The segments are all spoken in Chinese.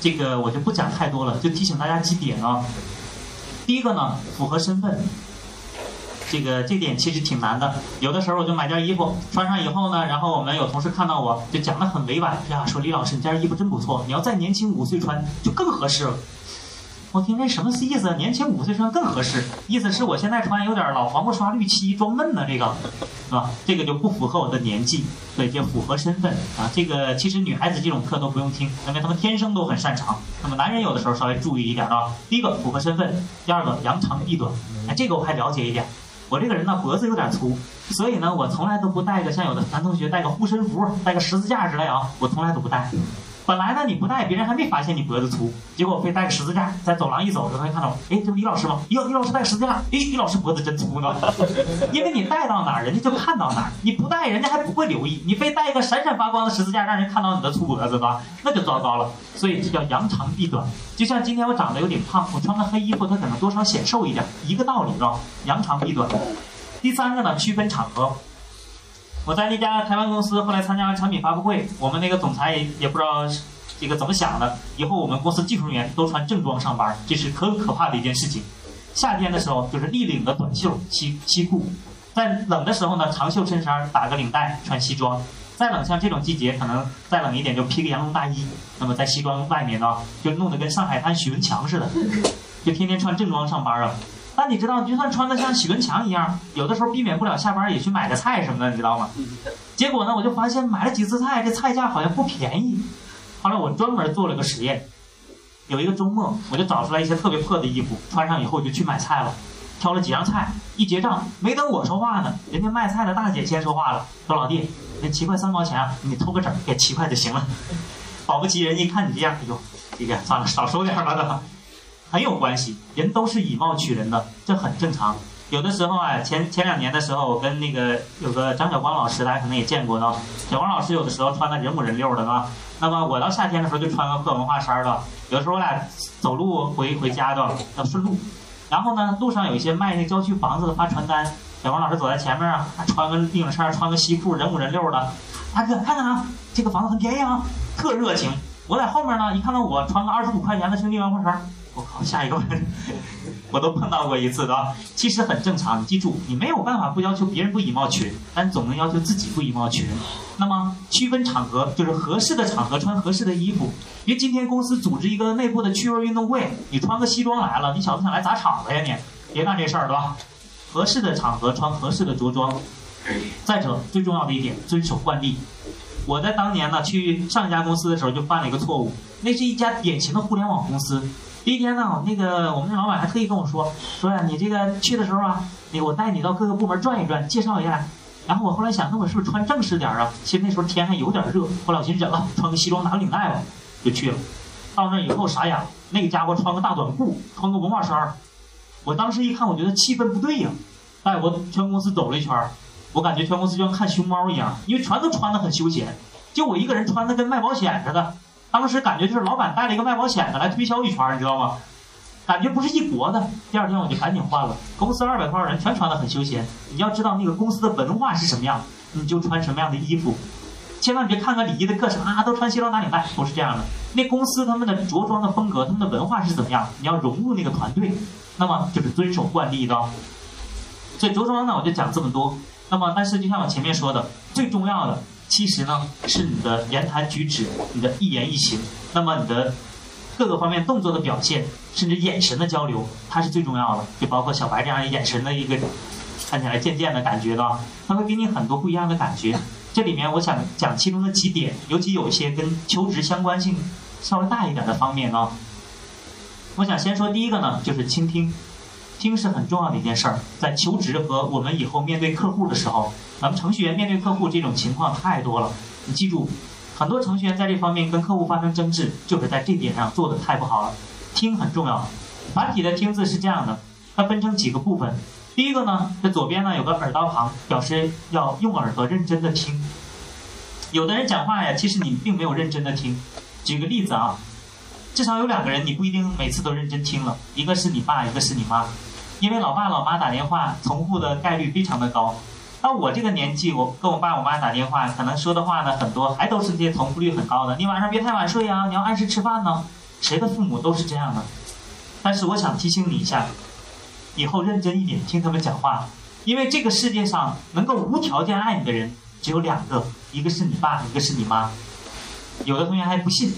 这个我就不讲太多了，就提醒大家几点啊。第一个呢，符合身份。这个这点其实挺难的，有的时候我就买件衣服穿上以后呢，然后我们有同事看到我就讲的很委婉，呀，说李老师你这件衣服真不错，你要再年轻五岁穿就更合适了。我听这什么意思？年轻五岁穿更合适，意思是我现在穿有点老黄瓜刷绿漆装嫩呢，这个，是吧？这个就不符合我的年纪，对，就符合身份啊。这个其实女孩子这种课都不用听，因为她们天生都很擅长。那么男人有的时候稍微注意一点啊。第一个符合身份，第二个扬长避短，哎，这个我还了解一点。我这个人呢脖子有点粗，所以呢我从来都不带个像有的男同学带个护身符、带个十字架之类啊，我从来都不带。本来呢你不戴，别人还没发现你脖子粗，结果我非带个十字架，在走廊一走，就看到，哎，这不李老师吗？哟，李老师带十字架，哎，李老师脖子真粗呢。因为你带到哪儿，人家就看到哪儿；你不戴，人家还不会留意。你非带一个闪闪发光的十字架，让人看到你的粗脖子吧，那就糟糕了。所以这叫扬长避短。就像今天我长得有点胖，我穿个黑衣服，它可能多少显瘦一点，一个道理是吧？扬长避短。第三个呢，区分场合。我在那家台湾公司，后来参加完产品发布会，我们那个总裁也也不知道这个怎么想的，以后我们公司技术人员都穿正装上班，这是可可怕的一件事情。夏天的时候就是立领的短袖西西裤，在冷的时候呢，长袖衬衫打个领带穿西装。再冷像这种季节，可能再冷一点就披个羊绒大衣。那么在西装外面呢，就弄得跟上海滩许文强似的，就天天穿正装上班啊。但你知道，就算穿的像许文强一样，有的时候避免不了下班也去买个菜什么的，你知道吗？结果呢，我就发现买了几次菜，这菜价好像不便宜。后来我专门做了个实验，有一个周末，我就找出来一些特别破的衣服，穿上以后就去买菜了，挑了几样菜，一结账，没等我说话呢，人家卖菜的大姐先说话了，说老弟，那七块三毛钱啊，你偷个整，给七块就行了。保不齐人一看你这样，哎呦，这个算了，少收点吧，都。很有关系，人都是以貌取人的，这很正常。有的时候啊，前前两年的时候，我跟那个有个张晓光老师，大家可能也见过的。小光老师有的时候穿的人五人六的，啊？那么我到夏天的时候就穿个破文化衫的。有时候我俩走路回回家的要顺路，然后呢，路上有一些卖那郊区房子的发传单，小光老师走在前面啊，穿个领衫，穿个西裤，人五人六的。大哥，看看啊，这个房子很便宜啊，特热情。我在后面呢，一看到我穿个二十五块钱的兄弟文化衫。我靠，下一个问题，我都碰到过一次的，其实很正常。你记住，你没有办法不要求别人不以貌取人，但总能要求自己不以貌取人。那么区分场合，就是合适的场合穿合适的衣服。别今天公司组织一个内部的趣味运动会，你穿个西装来了，你小子想来砸场子呀你？别干这事儿，对吧？合适的场合穿合适的着装。再者，最重要的一点，遵守惯例。我在当年呢去上一家公司的时候就犯了一个错误，那是一家典型的互联网公司。第一天呢，那个我们的老板还特意跟我说，说呀，你这个去的时候啊，那个我带你到各个部门转一转，介绍一下。然后我后来想，那我是不是穿正式点啊？其实那时候天还有点热，后来我寻思忍了，穿个西装拿个领带吧，就去了。到那以后傻眼了，那个家伙穿个大短裤，穿个文化衫我当时一看，我觉得气氛不对呀，带我全公司走了一圈我感觉全公司就像看熊猫一样，因为全都穿的很休闲，就我一个人穿的跟卖保险似的。当时感觉就是老板带了一个卖保险的来推销一圈，你知道吗？感觉不是一国的。第二天我就赶紧换了。公司二百多号人全穿的很休闲。你要知道那个公司的文化是什么样，你就穿什么样的衣服。千万别看个礼仪的课程啊，都穿西装打领带，不是这样的。那公司他们的着装的风格，他们的文化是怎么样？你要融入那个团队，那么就是遵守惯例的。所以着装呢，我就讲这么多。那么，但是就像我前面说的，最重要的。其实呢，是你的言谈举止，你的一言一行，那么你的各个方面动作的表现，甚至眼神的交流，它是最重要的。就包括小白这样眼神的一个看起来渐渐的感觉的，它会给你很多不一样的感觉。这里面我想讲其中的几点，尤其有一些跟求职相关性稍微大一点的方面啊。我想先说第一个呢，就是倾听。听是很重要的一件事儿，在求职和我们以后面对客户的时候，咱们程序员面对客户这种情况太多了。你记住，很多程序员在这方面跟客户发生争执，就是在这点上做的太不好了。听很重要，繁体的听字是这样的，它分成几个部分。第一个呢，在左边呢有个耳刀旁，表示要用耳朵认真的听。有的人讲话呀，其实你并没有认真的听。举个例子啊，至少有两个人你不一定每次都认真听了，一个是你爸，一个是你妈。因为老爸老妈打电话重复的概率非常的高，到我这个年纪，我跟我爸我妈打电话，可能说的话呢很多，还都是这些重复率很高的。你晚上别太晚睡啊，你要按时吃饭呢。谁的父母都是这样的。但是我想提醒你一下，以后认真一点听他们讲话，因为这个世界上能够无条件爱你的人只有两个，一个是你爸，一个是你妈。有的同学还不信，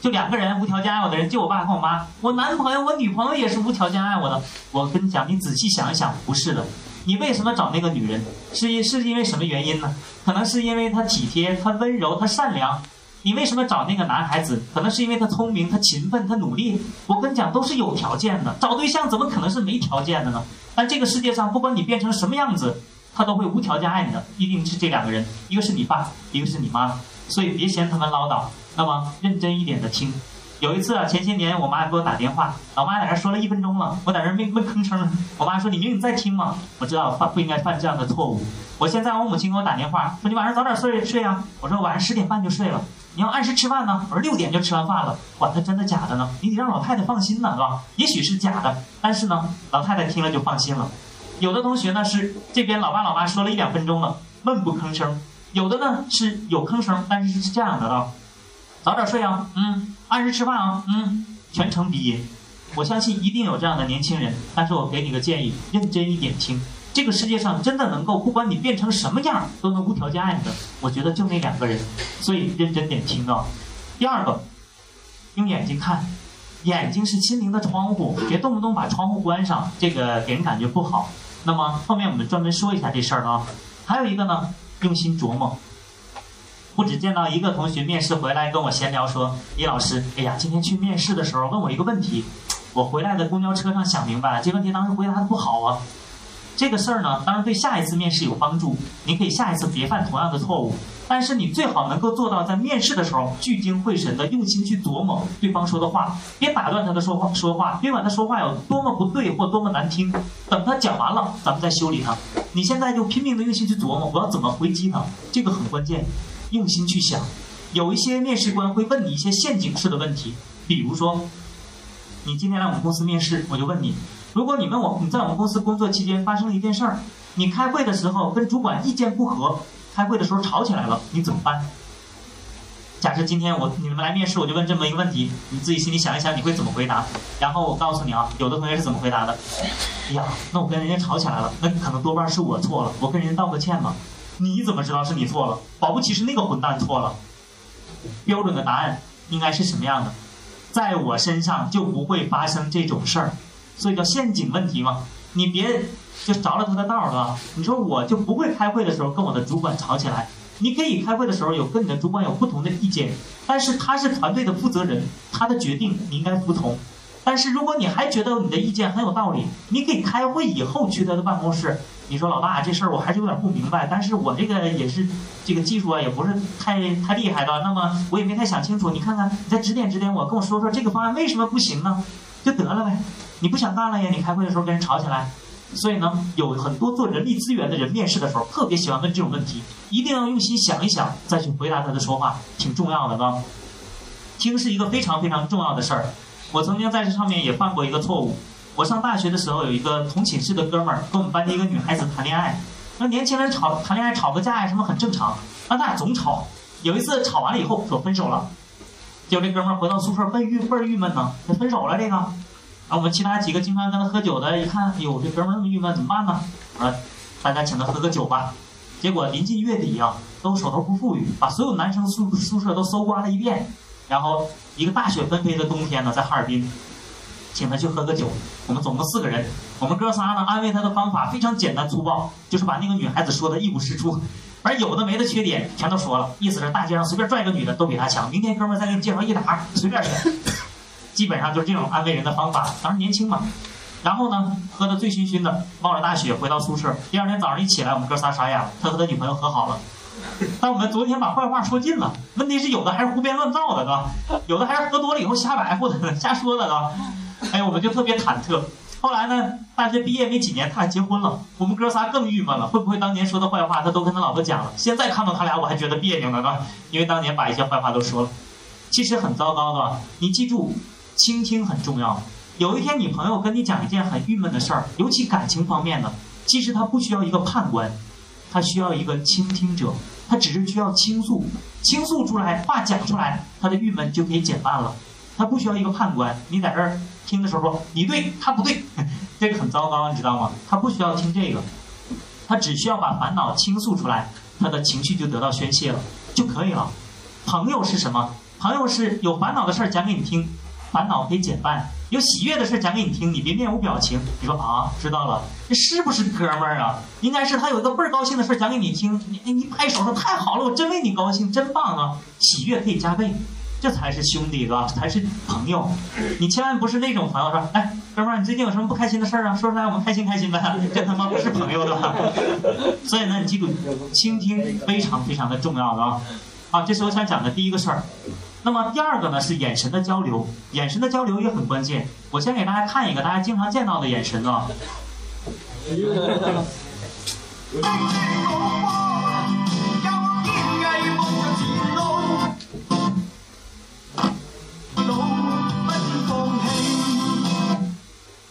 就两个人无条件爱我的人，就我爸和我妈。我男朋友、我女朋友也是无条件爱我的。我跟你讲，你仔细想一想，不是的。你为什么找那个女人？是因是因为什么原因呢？可能是因为她体贴、她温柔、她善良。你为什么找那个男孩子？可能是因为他聪明、他勤奋、他努力。我跟你讲，都是有条件的。找对象怎么可能是没条件的呢？但这个世界上，不管你变成什么样子，他都会无条件爱你的，一定是这两个人，一个是你爸，一个是你妈。所以别嫌他们唠叨，那么认真一点的听。有一次啊，前些年我妈给我打电话，老妈在那说了一分钟了，我在那没没吭声。我妈说：“你明明在听吗？”我知道犯不应该犯这样的错误。我现在我母亲给我打电话说：“你晚上早点睡睡啊。”我说：“晚上十点半就睡了。”你要按时吃饭呢？我说六点就吃完饭了，管他真的假的呢？你得让老太太放心呢，是吧？也许是假的，但是呢，老太太听了就放心了。有的同学呢是这边老爸老妈说了一两分钟了，闷不吭声；有的呢是有吭声，但是是这样的啊。早点睡啊，嗯，按时吃饭啊，嗯，全程鼻音。我相信一定有这样的年轻人，但是我给你个建议，认真一点听。这个世界上真的能够不管你变成什么样都能无条件爱你的，我觉得就那两个人，所以认真点听啊。第二个，用眼睛看，眼睛是心灵的窗户，别动不动把窗户关上，这个给人感觉不好。那么后面我们专门说一下这事儿啊。还有一个呢，用心琢磨。不只见到一个同学面试回来跟我闲聊说：“李老师，哎呀，今天去面试的时候问我一个问题，我回来的公交车上想明白了，这问题当时回答的不好啊。这个事儿呢，当然对下一次面试有帮助，你可以下一次别犯同样的错误。但是你最好能够做到在面试的时候聚精会神的用心去琢磨对方说的话，别打断他的说话说话，别管他说话有多么不对或多么难听，等他讲完了，咱们再修理他。你现在就拼命的用心去琢磨，我要怎么回击他，这个很关键。”用心去想，有一些面试官会问你一些陷阱式的问题，比如说，你今天来我们公司面试，我就问你，如果你们我你在我们公司工作期间发生了一件事儿，你开会的时候跟主管意见不合，开会的时候吵起来了，你怎么办？假设今天我你们来面试，我就问这么一个问题，你自己心里想一想，你会怎么回答？然后我告诉你啊，有的同学是怎么回答的？哎呀，那我跟人家吵起来了，那可能多半是我错了，我跟人家道个歉吧。你怎么知道是你错了？保不齐是那个混蛋错了。标准的答案应该是什么样的？在我身上就不会发生这种事儿，所以叫陷阱问题嘛。你别就着了他的道儿了。你说我就不会开会的时候跟我的主管吵起来。你可以开会的时候有跟你的主管有不同的意见，但是他是团队的负责人，他的决定你应该服从。但是如果你还觉得你的意见很有道理，你可以开会以后去他的办公室。你说老爸，这事儿我还是有点不明白，但是我这个也是这个技术啊，也不是太太厉害的。那么我也没太想清楚，你看看，你再指点指点我，跟我说说这个方案为什么不行呢？就得了呗。你不想干了呀？你开会的时候跟人吵起来。所以呢，有很多做人力资源的人面试的时候特别喜欢问这种问题，一定要用心想一想再去回答他的说话，挺重要的呢。听是一个非常非常重要的事儿。我曾经在这上面也犯过一个错误。我上大学的时候，有一个同寝室的哥们儿跟我们班的一个女孩子谈恋爱。那年轻人吵谈恋爱吵个架呀什么很正常，那他俩总吵。有一次吵完了以后说分手了，结果这哥们儿回到宿舍倍郁倍儿郁闷呢，分手了这个。啊，我们其他几个经常跟他喝酒的，一看，哎呦，这哥们儿那么郁闷，怎么办呢？啊，大家请他喝个酒吧。结果临近月底啊，都手头不富裕，把所有男生宿宿舍都搜刮了一遍。然后一个大雪纷飞的冬天呢，在哈尔滨。请他去喝个酒，我们总共四个人，我们哥仨呢安慰他的方法非常简单粗暴，就是把那个女孩子说的一无是处，而有的没的缺点全都说了，意思是大街上随便拽一个女的都比他强，明天哥们再给你介绍一打，随便选，基本上就是这种安慰人的方法。当时年轻嘛，然后呢喝得醉醺醺的，冒着大雪回到宿舍，第二天早上一起来，我们哥仨傻眼了，他和他女朋友和好了，但我们昨天把坏话说尽了，问题是有的还是胡编乱造的，是吧？有的还是喝多了以后瞎白活的，瞎说的，是吧？哎，我们就特别忐忑。后来呢，大学毕业没几年，他俩结婚了。我们哥仨更郁闷了，会不会当年说的坏话他都跟他老婆讲了？现在看到他俩，我还觉得别扭呢，啊？因为当年把一些坏话都说了，其实很糟糕的。你记住，倾听很重要。有一天，你朋友跟你讲一件很郁闷的事儿，尤其感情方面的，其实他不需要一个判官，他需要一个倾听者，他只是需要倾诉，倾诉出来，话讲出来，他的郁闷就可以减半了。他不需要一个判官，你在这儿听的时候说你对他不对，这个很糟糕，你知道吗？他不需要听这个，他只需要把烦恼倾诉出来，他的情绪就得到宣泄了就可以了。朋友是什么？朋友是有烦恼的事儿讲给你听，烦恼可以减半；有喜悦的事儿讲给你听，你别面无表情。你说啊，知道了，这是不是哥们儿啊？应该是他有一个倍儿高兴的事儿讲给你听，你你拍手说太好了，我真为你高兴，真棒啊！喜悦可以加倍，这才是兄弟，对吧？才是朋友。你千万不是那种朋友说，哎，哥们儿，你最近有什么不开心的事儿啊？说出来我们开心开心呗。这他妈不是朋友的吧？所以呢，你记住，倾听非常非常的重要的啊。啊，这是我想讲的第一个事儿。那么第二个呢是眼神的交流，眼神的交流也很关键。我先给大家看一个大家经常见到的眼神啊。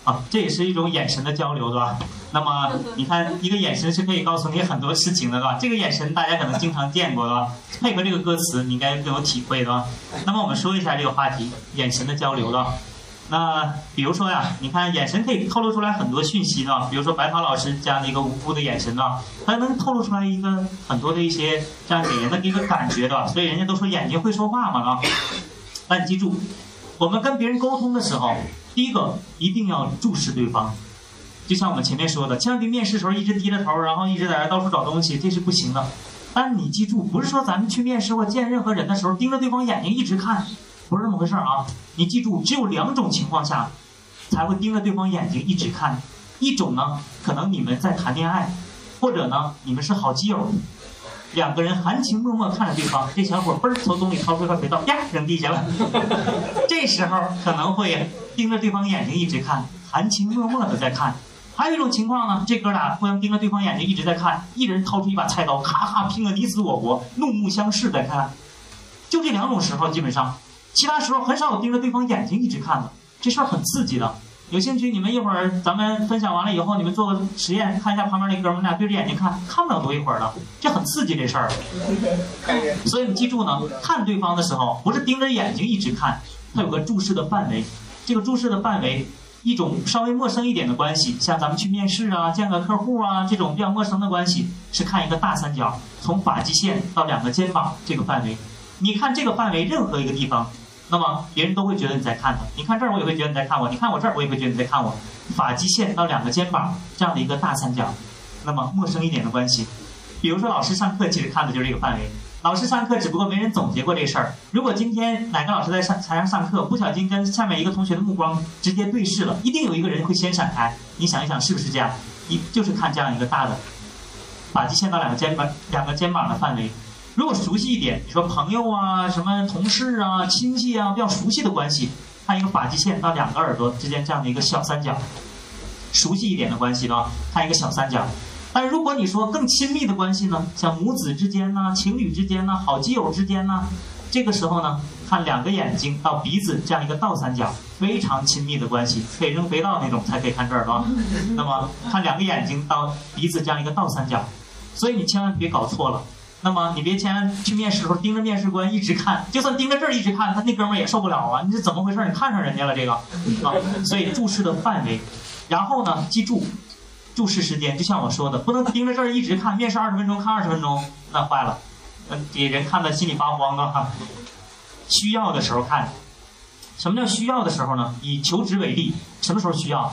啊，这也是一种眼神的交流，对吧？那么你看，一个眼神是可以告诉你很多事情的，对吧？这个眼神大家可能经常见过，对吧？配合这个歌词，你应该更有体会，对吧？那么我们说一下这个话题，眼神的交流对吧。那比如说呀，你看眼神可以透露出来很多讯息的，比如说白涛老师这样的一个无辜的眼神呢，它能透露出来一个很多的一些这样给人的一个感觉的。所以人家都说眼睛会说话嘛，啊。那你记住，我们跟别人沟通的时候。第一个一定要注视对方，就像我们前面说的，千万别面试的时候一直低着头，然后一直在那到处找东西，这是不行的。但是你记住，不是说咱们去面试或见任何人的时候盯着对方眼睛一直看，不是这么回事儿啊！你记住，只有两种情况下才会盯着对方眼睛一直看，一种呢，可能你们在谈恋爱，或者呢，你们是好基友。两个人含情脉脉看着对方，这小伙嘣儿从兜里掏出一块肥皂，啪扔地下了。这时候可能会盯着对方眼睛一直看，含情脉脉的在看。还有一种情况呢，这哥俩互相盯着对方眼睛一直在看，一人掏出一把菜刀，咔咔拼个你死我活，怒目相视在看。就这两种时候，基本上，其他时候很少有盯着对方眼睛一直看的。这事儿很刺激的。有兴趣，你们一会儿咱们分享完了以后，你们做个实验，看一下旁边那哥们俩对着眼睛看，看不了多一会儿了，这很刺激这事儿。所以你记住呢，看对方的时候，不是盯着眼睛一直看，它有个注视的范围。这个注视的范围，一种稍微陌生一点的关系，像咱们去面试啊、见个客户啊这种比较陌生的关系，是看一个大三角，从发际线到两个肩膀这个范围。你看这个范围任何一个地方。那么别人都会觉得你在看他，你看这儿我也会觉得你在看我，你看我这儿我也会觉得你在看我。发际线到两个肩膀这样的一个大三角，那么陌生一点的关系，比如说老师上课其实看的就是这个范围。老师上课只不过没人总结过这事儿。如果今天哪个老师在上台上上课，不小心跟下面一个同学的目光直接对视了，一定有一个人会先闪开。你想一想是不是这样？一就是看这样一个大的发际线到两个肩膀两个肩膀的范围。如果熟悉一点，你说朋友啊、什么同事啊、亲戚啊，比较熟悉的关系，看一个发际线到两个耳朵之间这样的一个小三角，熟悉一点的关系呢，看一个小三角。但如果你说更亲密的关系呢，像母子之间呢、情侣之间呢、好基友之间呢，这个时候呢，看两个眼睛到鼻子这样一个倒三角，非常亲密的关系，可以扔肥皂那种才可以看这儿，吧？那么看两个眼睛到鼻子这样一个倒三角，所以你千万别搞错了。那么你别前去面试的时候盯着面试官一直看，就算盯着这儿一直看，他那哥们儿也受不了啊！你是怎么回事？你看上人家了这个啊？所以注视的范围，然后呢，记住注视时间，就像我说的，不能盯着这儿一直看。面试二十分钟看二十分钟，那坏了，给人看的心里发慌的哈。需要的时候看，什么叫需要的时候呢？以求职为例，什么时候需要？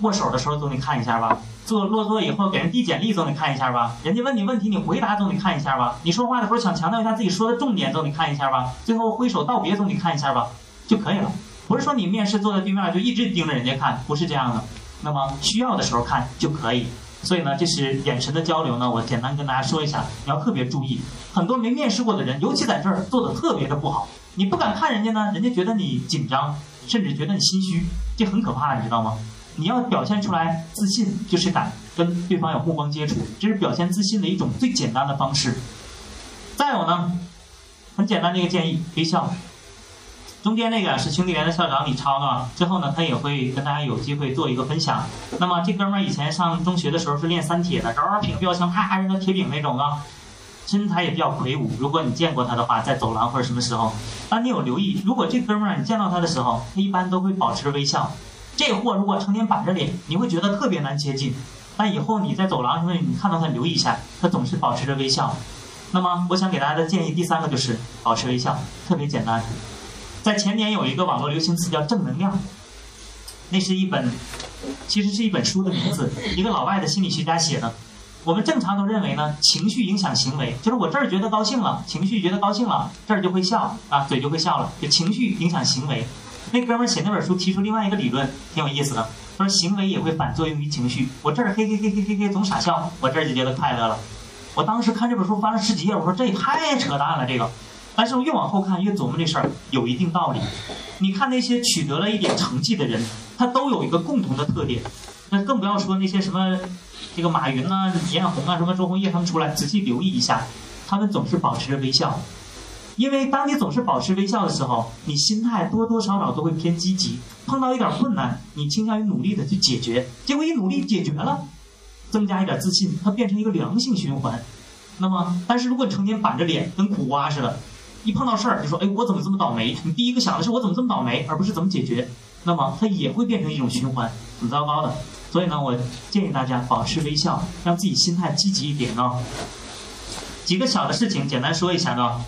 握手的时候总得看一下吧。坐落座以后给人递简历总得看一下吧，人家问你问题你回答总得看一下吧，你说话的时候想强调一下自己说的重点总得看一下吧，最后挥手道别总得看一下吧，就可以了。不是说你面试坐在对面就一直盯着人家看，不是这样的。那么需要的时候看就可以。所以呢，这是眼神的交流呢，我简单跟大家说一下，你要特别注意。很多没面试过的人，尤其在这儿做的特别的不好，你不敢看人家呢，人家觉得你紧张，甚至觉得你心虚，这很可怕，你知道吗？你要表现出来自信，就是敢跟对方有目光接触，这是表现自信的一种最简单的方式。再有呢，很简单的一个建议，微笑。中间那个是兄弟连的校长李超呢，之后呢他也会跟大家有机会做一个分享。那么这哥们儿以前上中学的时候是练三铁的，嗷嗷平标枪，啪扔个铁饼那种啊。身材也比较魁梧。如果你见过他的话，在走廊或者什么时候，当你有留意，如果这哥们儿你见到他的时候，他一般都会保持微笑。这货如果成天板着脸，你会觉得特别难接近。那以后你在走廊什么，你看到他留意一下，他总是保持着微笑。那么我想给大家的建议，第三个就是保持微笑，特别简单。在前年有一个网络流行词叫正能量，那是一本，其实是一本书的名字，一个老外的心理学家写的。我们正常都认为呢，情绪影响行为，就是我这儿觉得高兴了，情绪觉得高兴了，这儿就会笑啊，嘴就会笑了，就情绪影响行为。那哥们儿写那本书提出另外一个理论，挺有意思的，他说行为也会反作用于情绪。我这儿嘿嘿嘿嘿嘿嘿总傻笑，我这儿就觉得快乐了。我当时看这本书翻了十几页，我说这也太扯淡了这个。但是我越往后看越琢磨这事儿有一定道理。你看那些取得了一点成绩的人，他都有一个共同的特点。那更不要说那些什么，这个马云呐、李彦宏啊、什么周鸿祎他们出来，仔细留意一下，他们总是保持着微笑。因为当你总是保持微笑的时候，你心态多多少少都会偏积极。碰到一点困难，你倾向于努力的去解决，结果一努力解决了，增加一点自信，它变成一个良性循环。那么，但是如果你成天板着脸，跟苦瓜似的，一碰到事儿就说：“哎，我怎么这么倒霉？”你第一个想的是我怎么这么倒霉，而不是怎么解决。那么，它也会变成一种循环，很糟糕的。所以呢，我建议大家保持微笑，让自己心态积极一点啊。几个小的事情，简单说一下呢。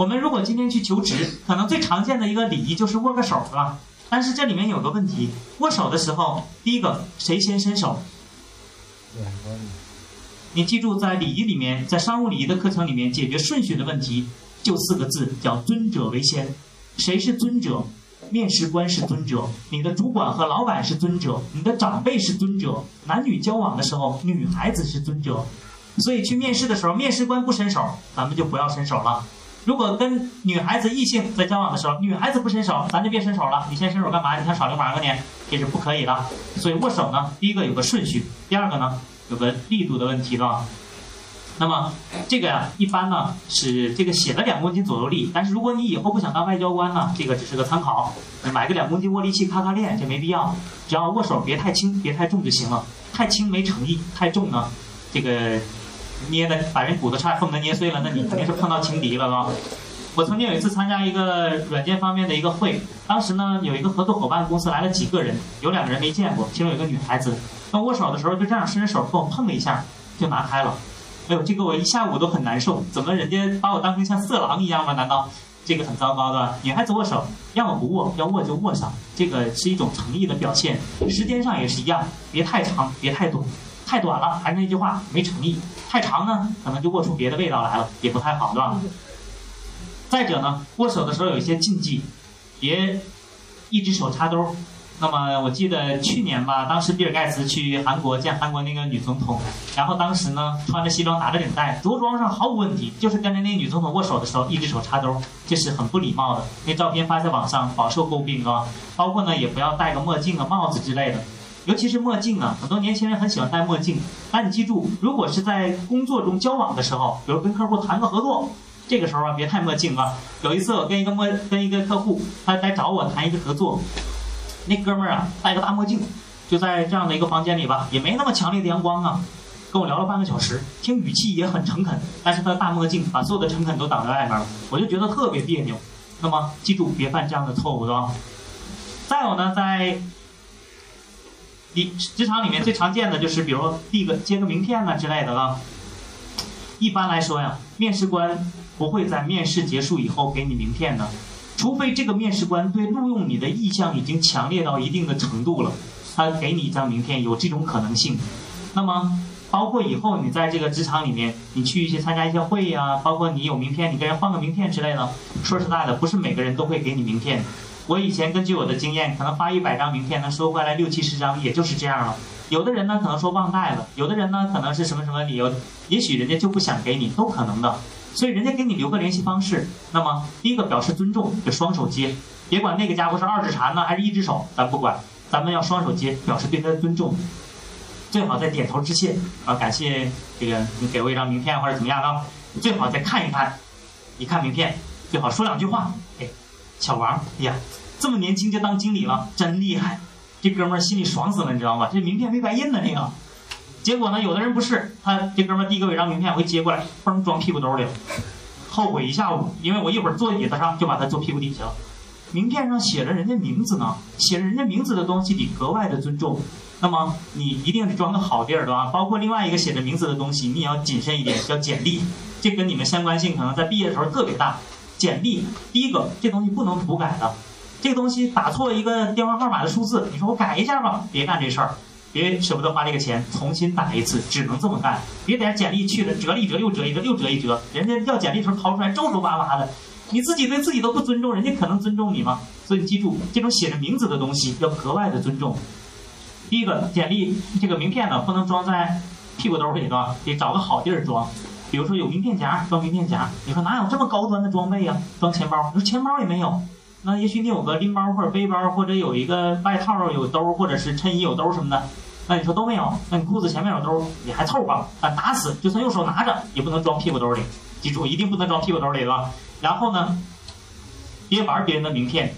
我们如果今天去求职，可能最常见的一个礼仪就是握个手，是吧？但是这里面有个问题，握手的时候，第一个谁先伸手？你记住，在礼仪里面，在商务礼仪的课程里面，解决顺序的问题就四个字，叫尊者为先。谁是尊者？面试官是尊者，你的主管和老板是尊者，你的长辈是尊者。男女交往的时候，女孩子是尊者。所以去面试的时候，面试官不伸手，咱们就不要伸手了。如果跟女孩子异性在交往的时候，女孩子不伸手，咱就别伸手了。你先伸手干嘛？你想耍流氓啊你？这是不可以的。所以握手呢，第一个有个顺序，第二个呢有个力度的问题，了？那么这个呀，一般呢是这个写了两公斤左右力，但是如果你以后不想当外交官呢，这个只是个参考，买个两公斤握力器咔咔练，这没必要。只要握手别太轻，别太重就行了。太轻没诚意，太重呢，这个。捏的把人骨头差点恨不得捏碎了，那你肯定是碰到情敌了，是吧？我曾经有一次参加一个软件方面的一个会，当时呢有一个合作伙伴公司来了几个人，有两个人没见过，其中有一个女孩子，那握手的时候就这样伸着手跟我碰了一下，就拿开了。哎呦，这个我一下午都很难受，怎么人家把我当成像色狼一样吗？难道这个很糟糕的？女孩子握手要么不握，要握就握上，这个是一种诚意的表现。时间上也是一样，别太长，别太短。太短了，还是那句话，没诚意；太长呢，可能就握出别的味道来了，也不太好，对吧？再者呢，握手的时候有一些禁忌，别一只手插兜。那么我记得去年吧，当时比尔盖茨去韩国见韩国那个女总统，然后当时呢穿着西装打着领带，着装上毫无问题，就是跟着那女总统握手的时候，一只手插兜，这是很不礼貌的。那照片发在网上，饱受诟病，啊。包括呢，也不要戴个墨镜啊、帽子之类的。尤其是墨镜啊，很多年轻人很喜欢戴墨镜。但你记住，如果是在工作中交往的时候，比如跟客户谈个合作，这个时候啊，别戴墨镜啊。有一次我跟一个墨跟一个客户，他来找我谈一个合作，那哥们儿啊戴个大墨镜，就在这样的一个房间里吧，也没那么强烈的阳光啊，跟我聊了半个小时，听语气也很诚恳，但是他的大墨镜把所有的诚恳都挡在外面了，我就觉得特别别扭。那么记住，别犯这样的错误，对吧？再有呢，在你职场里面最常见的就是，比如递个接个名片呐之类的了。一般来说呀，面试官不会在面试结束以后给你名片的，除非这个面试官对录用你的意向已经强烈到一定的程度了，他给你一张名片有这种可能性。那么，包括以后你在这个职场里面，你去一些参加一些会议啊，包括你有名片，你跟人换个名片之类的，说实在的，不是每个人都会给你名片。我以前根据我的经验，可能发一百张名片，能收回来六七十张，也就是这样了。有的人呢，可能说忘带了；有的人呢，可能是什么什么理由，也许人家就不想给你，都可能的。所以人家给你留个联系方式，那么第一个表示尊重，就双手接，别管那个家伙是二指禅呢，还是一只手，咱不管，咱们要双手接，表示对他的尊重。最好再点头致谢啊，感谢这个你给我一张名片或者怎么样啊。最好再看一看，一看名片，最好说两句话，哎。小王，哎呀，这么年轻就当经理了，真厉害！这哥们儿心里爽死了，你知道吗？这名片没白印呢，这个。结果呢，有的人不是，他这哥们儿递给我一张名片，我一接过来，嘣装屁股兜里了，后悔一下午，因为我一会儿坐椅子上就把它坐屁股底下了。名片上写着人家名字呢，写着人家名字的东西得格外的尊重。那么你一定是装个好地儿，对吧？包括另外一个写着名字的东西，你也要谨慎一点，叫简历。这跟你们相关性可能在毕业的时候特别大。简历第一个，这东西不能涂改的。这个东西打错一个电话号码的数字，你说我改一下吧，别干这事儿，别舍不得花这个钱，重新打一次，只能这么干。别在简历去了折一折又折一折又折一折，人家要简历的时候掏出来皱皱巴巴的，你自己对自己都不尊重，人家可能尊重你吗？所以你记住，这种写着名字的东西要格外的尊重。第一个，简历这个名片呢，不能装在屁股兜里吧？得找个好地儿装。比如说有名片夹，装名片夹。你说哪有这么高端的装备呀？装钱包，你说钱包也没有。那也许你有个拎包或者背包，或者有一个外套有兜，或者是衬衣有兜什么的。那你说都没有，那你裤子前面有兜也还凑合。啊打死就算用手拿着，也不能装屁股兜里。记住，一定不能装屁股兜里，了？然后呢，别玩别人的名片。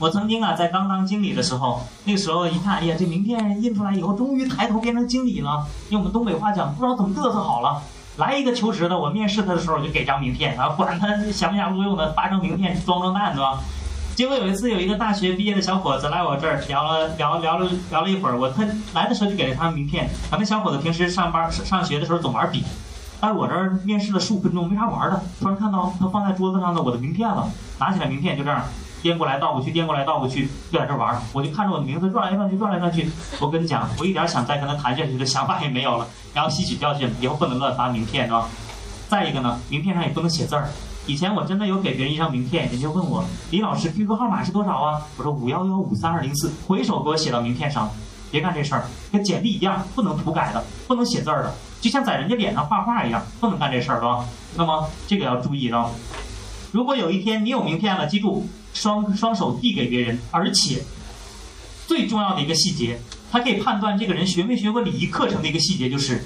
我曾经啊，在刚当经理的时候，那个时候一看，哎呀，这名片印出来以后，终于抬头变成经理了。用我们东北话讲，不知道怎么嘚瑟好了。来一个求职的，我面试他的时候就给张名片啊，管他想不想录用的，发张名片装装蛋，对吧？结果有一次有一个大学毕业的小伙子来我这儿聊了聊聊了聊了一会儿，我他来的时候就给了他名片。啊，那小伙子平时上班上学的时候总玩笔，在我这儿面试了十五分钟没啥玩的，突然看到他放在桌子上的我的名片了，拿起来名片就这样。颠过来倒过去，颠过来倒过去，就在这玩儿。我就看着我的名字转来转去，转来转去。我跟你讲，我一点想再跟他谈下去的想法也没有了。然后吸取教训，以后不能乱发名片，是吧？再一个呢，名片上也不能写字儿。以前我真的有给别人一张名片，人家问我李老师 QQ 号码是多少啊？我说五幺幺五三二零四，回手给我写到名片上。别干这事儿，跟简历一样，不能涂改的，不能写字儿的，就像在人家脸上画画一样，不能干这事儿，是吧？那么这个要注意了。如果有一天你有名片了，记住。双双手递给别人，而且最重要的一个细节，他可以判断这个人学没学过礼仪课程的一个细节，就是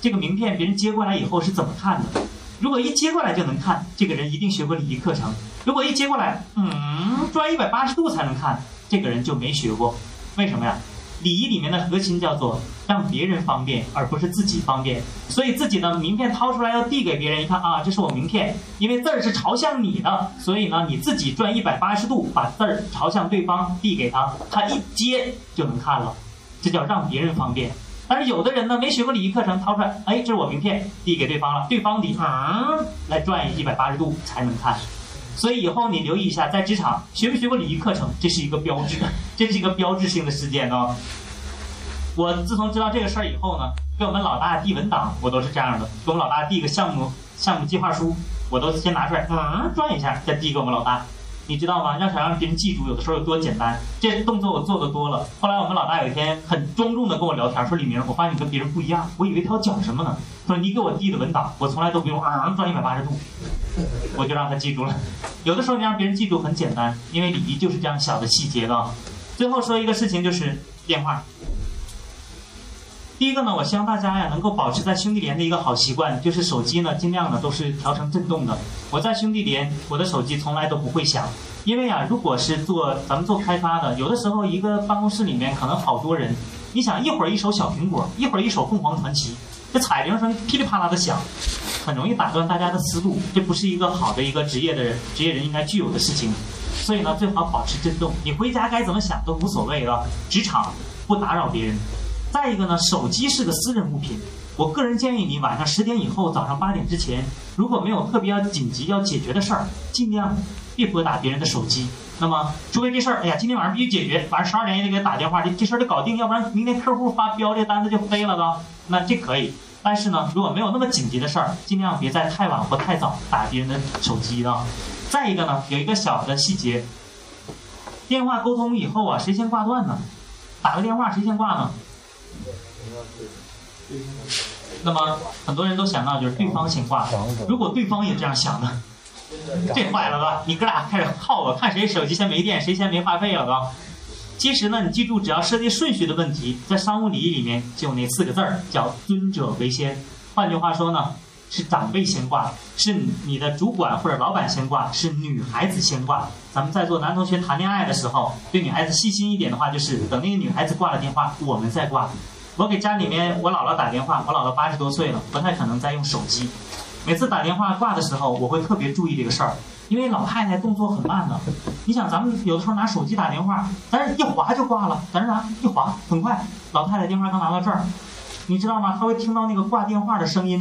这个名片别人接过来以后是怎么看的。如果一接过来就能看，这个人一定学过礼仪课程；如果一接过来，嗯，转一百八十度才能看，这个人就没学过。为什么呀？礼仪里面的核心叫做让别人方便，而不是自己方便。所以自己的名片掏出来要递给别人，一看啊，这是我名片，因为字儿是朝向你的，所以呢，你自己转一百八十度，把字儿朝向对方递给他，他一接就能看了，这叫让别人方便。但是有的人呢，没学过礼仪课程，掏出来，哎，这是我名片，递给对方了，对方得嗯来转一百八十度才能看。所以以后你留意一下，在职场学没学过礼仪课程，这是一个标志，这是一个标志性的事件哦。我自从知道这个事儿以后呢，给我们老大递文档，我都是这样的，给我们老大递个项目项目计划书，我都先拿出来，嗯，转一下，再递给我们老大。你知道吗？要想让别人记住，有的时候有多简单。这动作我做的多了。后来我们老大有一天很庄重的跟我聊天，说李明，我发现你跟别人不一样，我以为他要讲什么呢？说你给我递的文档，我从来都不用啊转一百八十度，我就让他记住了。有的时候你让别人记住很简单，因为礼仪就是这样小的细节的。最后说一个事情，就是电话。第一个呢，我希望大家呀能够保持在兄弟连的一个好习惯，就是手机呢尽量呢都是调成震动的。我在兄弟连，我的手机从来都不会响，因为啊，如果是做咱们做开发的，有的时候一个办公室里面可能好多人，你想一会儿一首小苹果，一会儿一首凤凰传奇，这彩铃声噼里啪啦的响，很容易打断大家的思路，这不是一个好的一个职业的人职业人应该具有的事情。所以呢，最好保持震动，你回家该怎么想都无所谓了，职场不打扰别人。再一个呢，手机是个私人物品，我个人建议你晚上十点以后，早上八点之前，如果没有特别要紧急要解决的事儿，尽量别拨打别人的手机。那么，除非这事儿，哎呀，今天晚上必须解决，晚上十二点也得给他打电话，这这事儿得搞定，要不然明天客户发标这单子就飞了的。那这可以，但是呢，如果没有那么紧急的事儿，尽量别在太晚或太早打别人的手机啊。再一个呢，有一个小的细节，电话沟通以后啊，谁先挂断呢？打个电话谁先挂呢？那么很多人都想到就是对方先挂，如果对方也这样想呢，这坏了吧？你哥俩开始耗我，看谁手机先没电，谁先没话费了吧？其实呢，你记住，只要设计顺序的问题，在商务礼仪里面就有那四个字儿，叫尊者为先。换句话说呢，是长辈先挂，是你的主管或者老板先挂，是女孩子先挂。咱们在座男同学谈恋爱的时候，对女孩子细心一点的话，就是等那个女孩子挂了电话，我们再挂。我给家里面我姥姥打电话，我姥姥八十多岁了，不太可能再用手机。每次打电话挂的时候，我会特别注意这个事儿，因为老太太动作很慢的。你想，咱们有的时候拿手机打电话，但是一划就挂了，咱是啥？一划很快，老太太电话刚拿到这儿，你知道吗？她会听到那个挂电话的声音。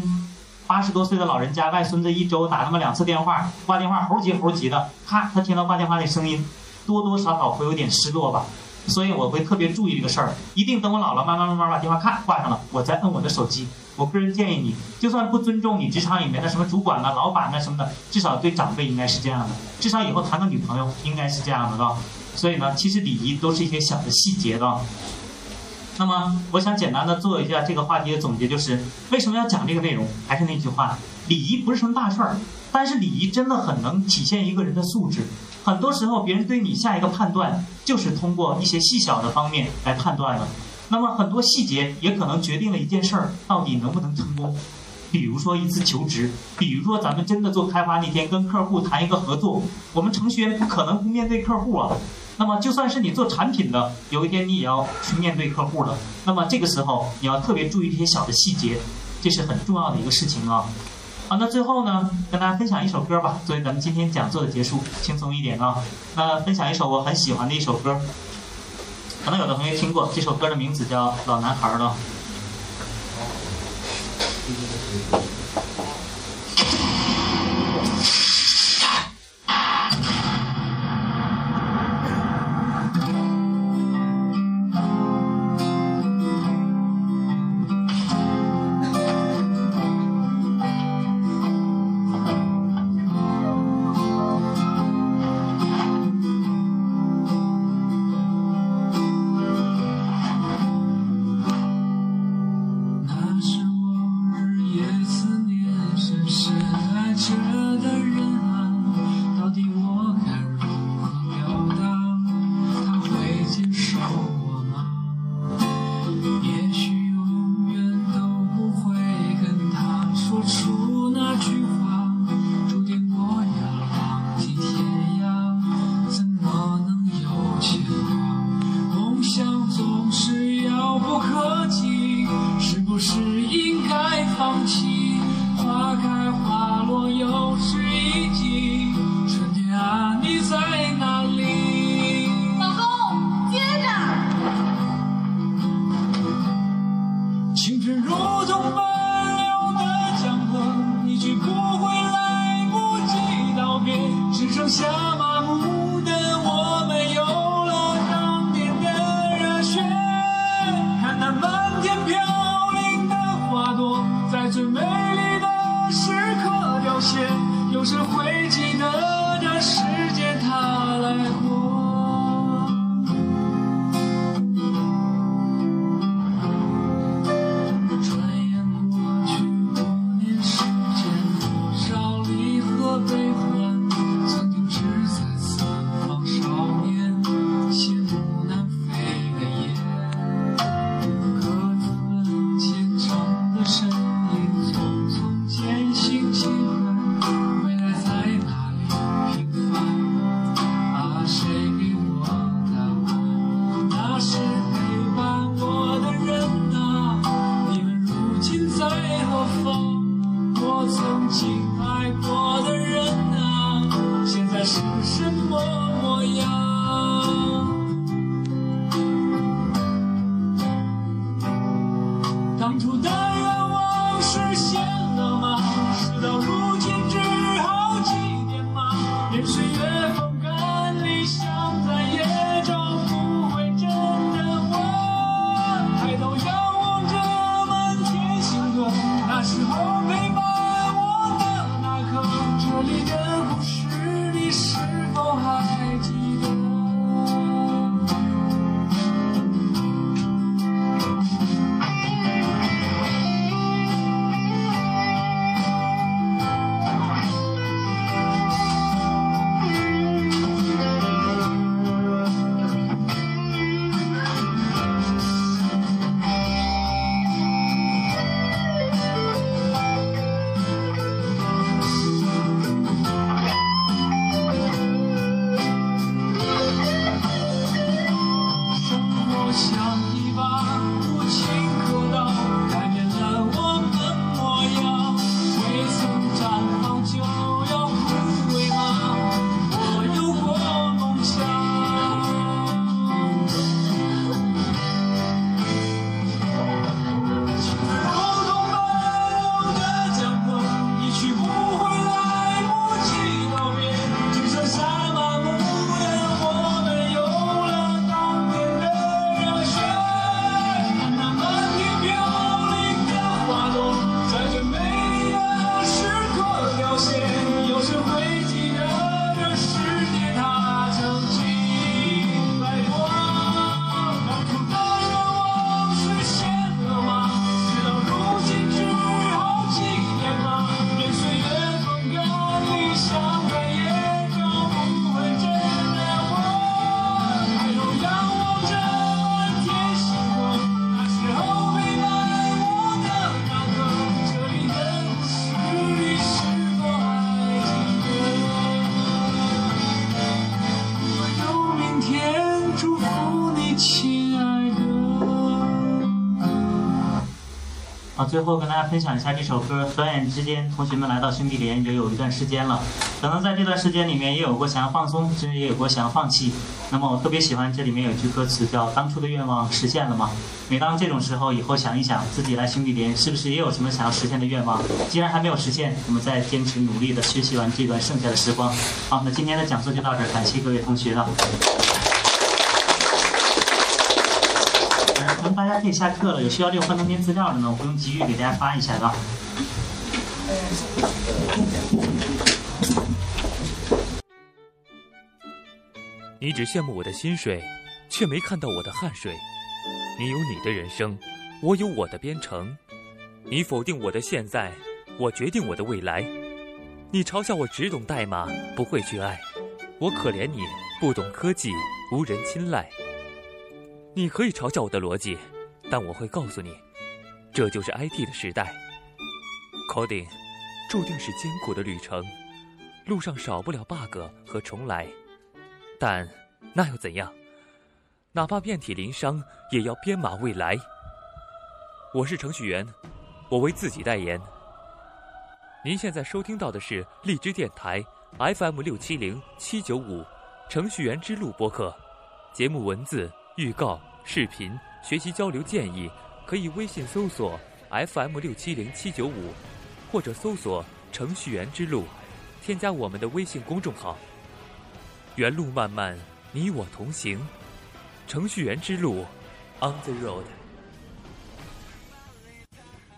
八十多岁的老人家，外孙子一周打那么两次电话，挂电话猴急猴急的，咔，他听到挂电话的声音，多多少少会有点失落吧。所以我会特别注意这个事儿，一定等我姥姥慢慢慢慢把电话咔挂上了，我再摁我的手机。我个人建议你，就算不尊重你职场里面的什么主管呐、老板呐什么的，至少对长辈应该是这样的，至少以后谈个女朋友应该是这样的，吧？所以呢，其实礼仪都是一些小的细节的。那么，我想简单的做一下这个话题的总结，就是为什么要讲这个内容？还是那句话，礼仪不是什么大事儿，但是礼仪真的很能体现一个人的素质。很多时候，别人对你下一个判断，就是通过一些细小的方面来判断的。那么，很多细节也可能决定了一件事儿到底能不能成功。比如说一次求职，比如说咱们真的做开发那天跟客户谈一个合作，我们程序员不可能不面对客户啊。那么就算是你做产品的，有一天你也要去面对客户的。那么这个时候你要特别注意这些小的细节，这是很重要的一个事情啊。好，那最后呢，跟大家分享一首歌吧，作为咱们今天讲座的结束，轻松一点啊。那分享一首我很喜欢的一首歌，可能有的同学听过，这首歌的名字叫《老男孩》了。stars. 最后跟大家分享一下这首歌。转眼之间，同学们来到兄弟连也有一段时间了，可能在这段时间里面也有过想要放松，甚至也有过想要放弃。那么我特别喜欢这里面有句歌词叫“当初的愿望实现了吗？”每当这种时候，以后想一想自己来兄弟连是不是也有什么想要实现的愿望？既然还没有实现，我们再坚持努力的学习完这段剩下的时光。好，那今天的讲座就到这儿，感谢各位同学了。大家可以下课了，有需要这个幻灯片资料的呢，我不用急于给大家发一下的。你只羡慕我的薪水，却没看到我的汗水。你有你的人生，我有我的编程。你否定我的现在，我决定我的未来。你嘲笑我只懂代码，不会去爱。我可怜你不懂科技，无人青睐。你可以嘲笑我的逻辑，但我会告诉你，这就是 IT 的时代。Coding 注定是艰苦的旅程，路上少不了 bug 和重来，但那又怎样？哪怕遍体鳞伤，也要编码未来。我是程序员，我为自己代言。您现在收听到的是荔枝电台 FM 六七零七九五程序员之路播客，节目文字。预告、视频、学习交流建议，可以微信搜索 FM 六七零七九五，或者搜索“程序员之路”，添加我们的微信公众号。原路漫漫，你我同行，程序员之路，On the road。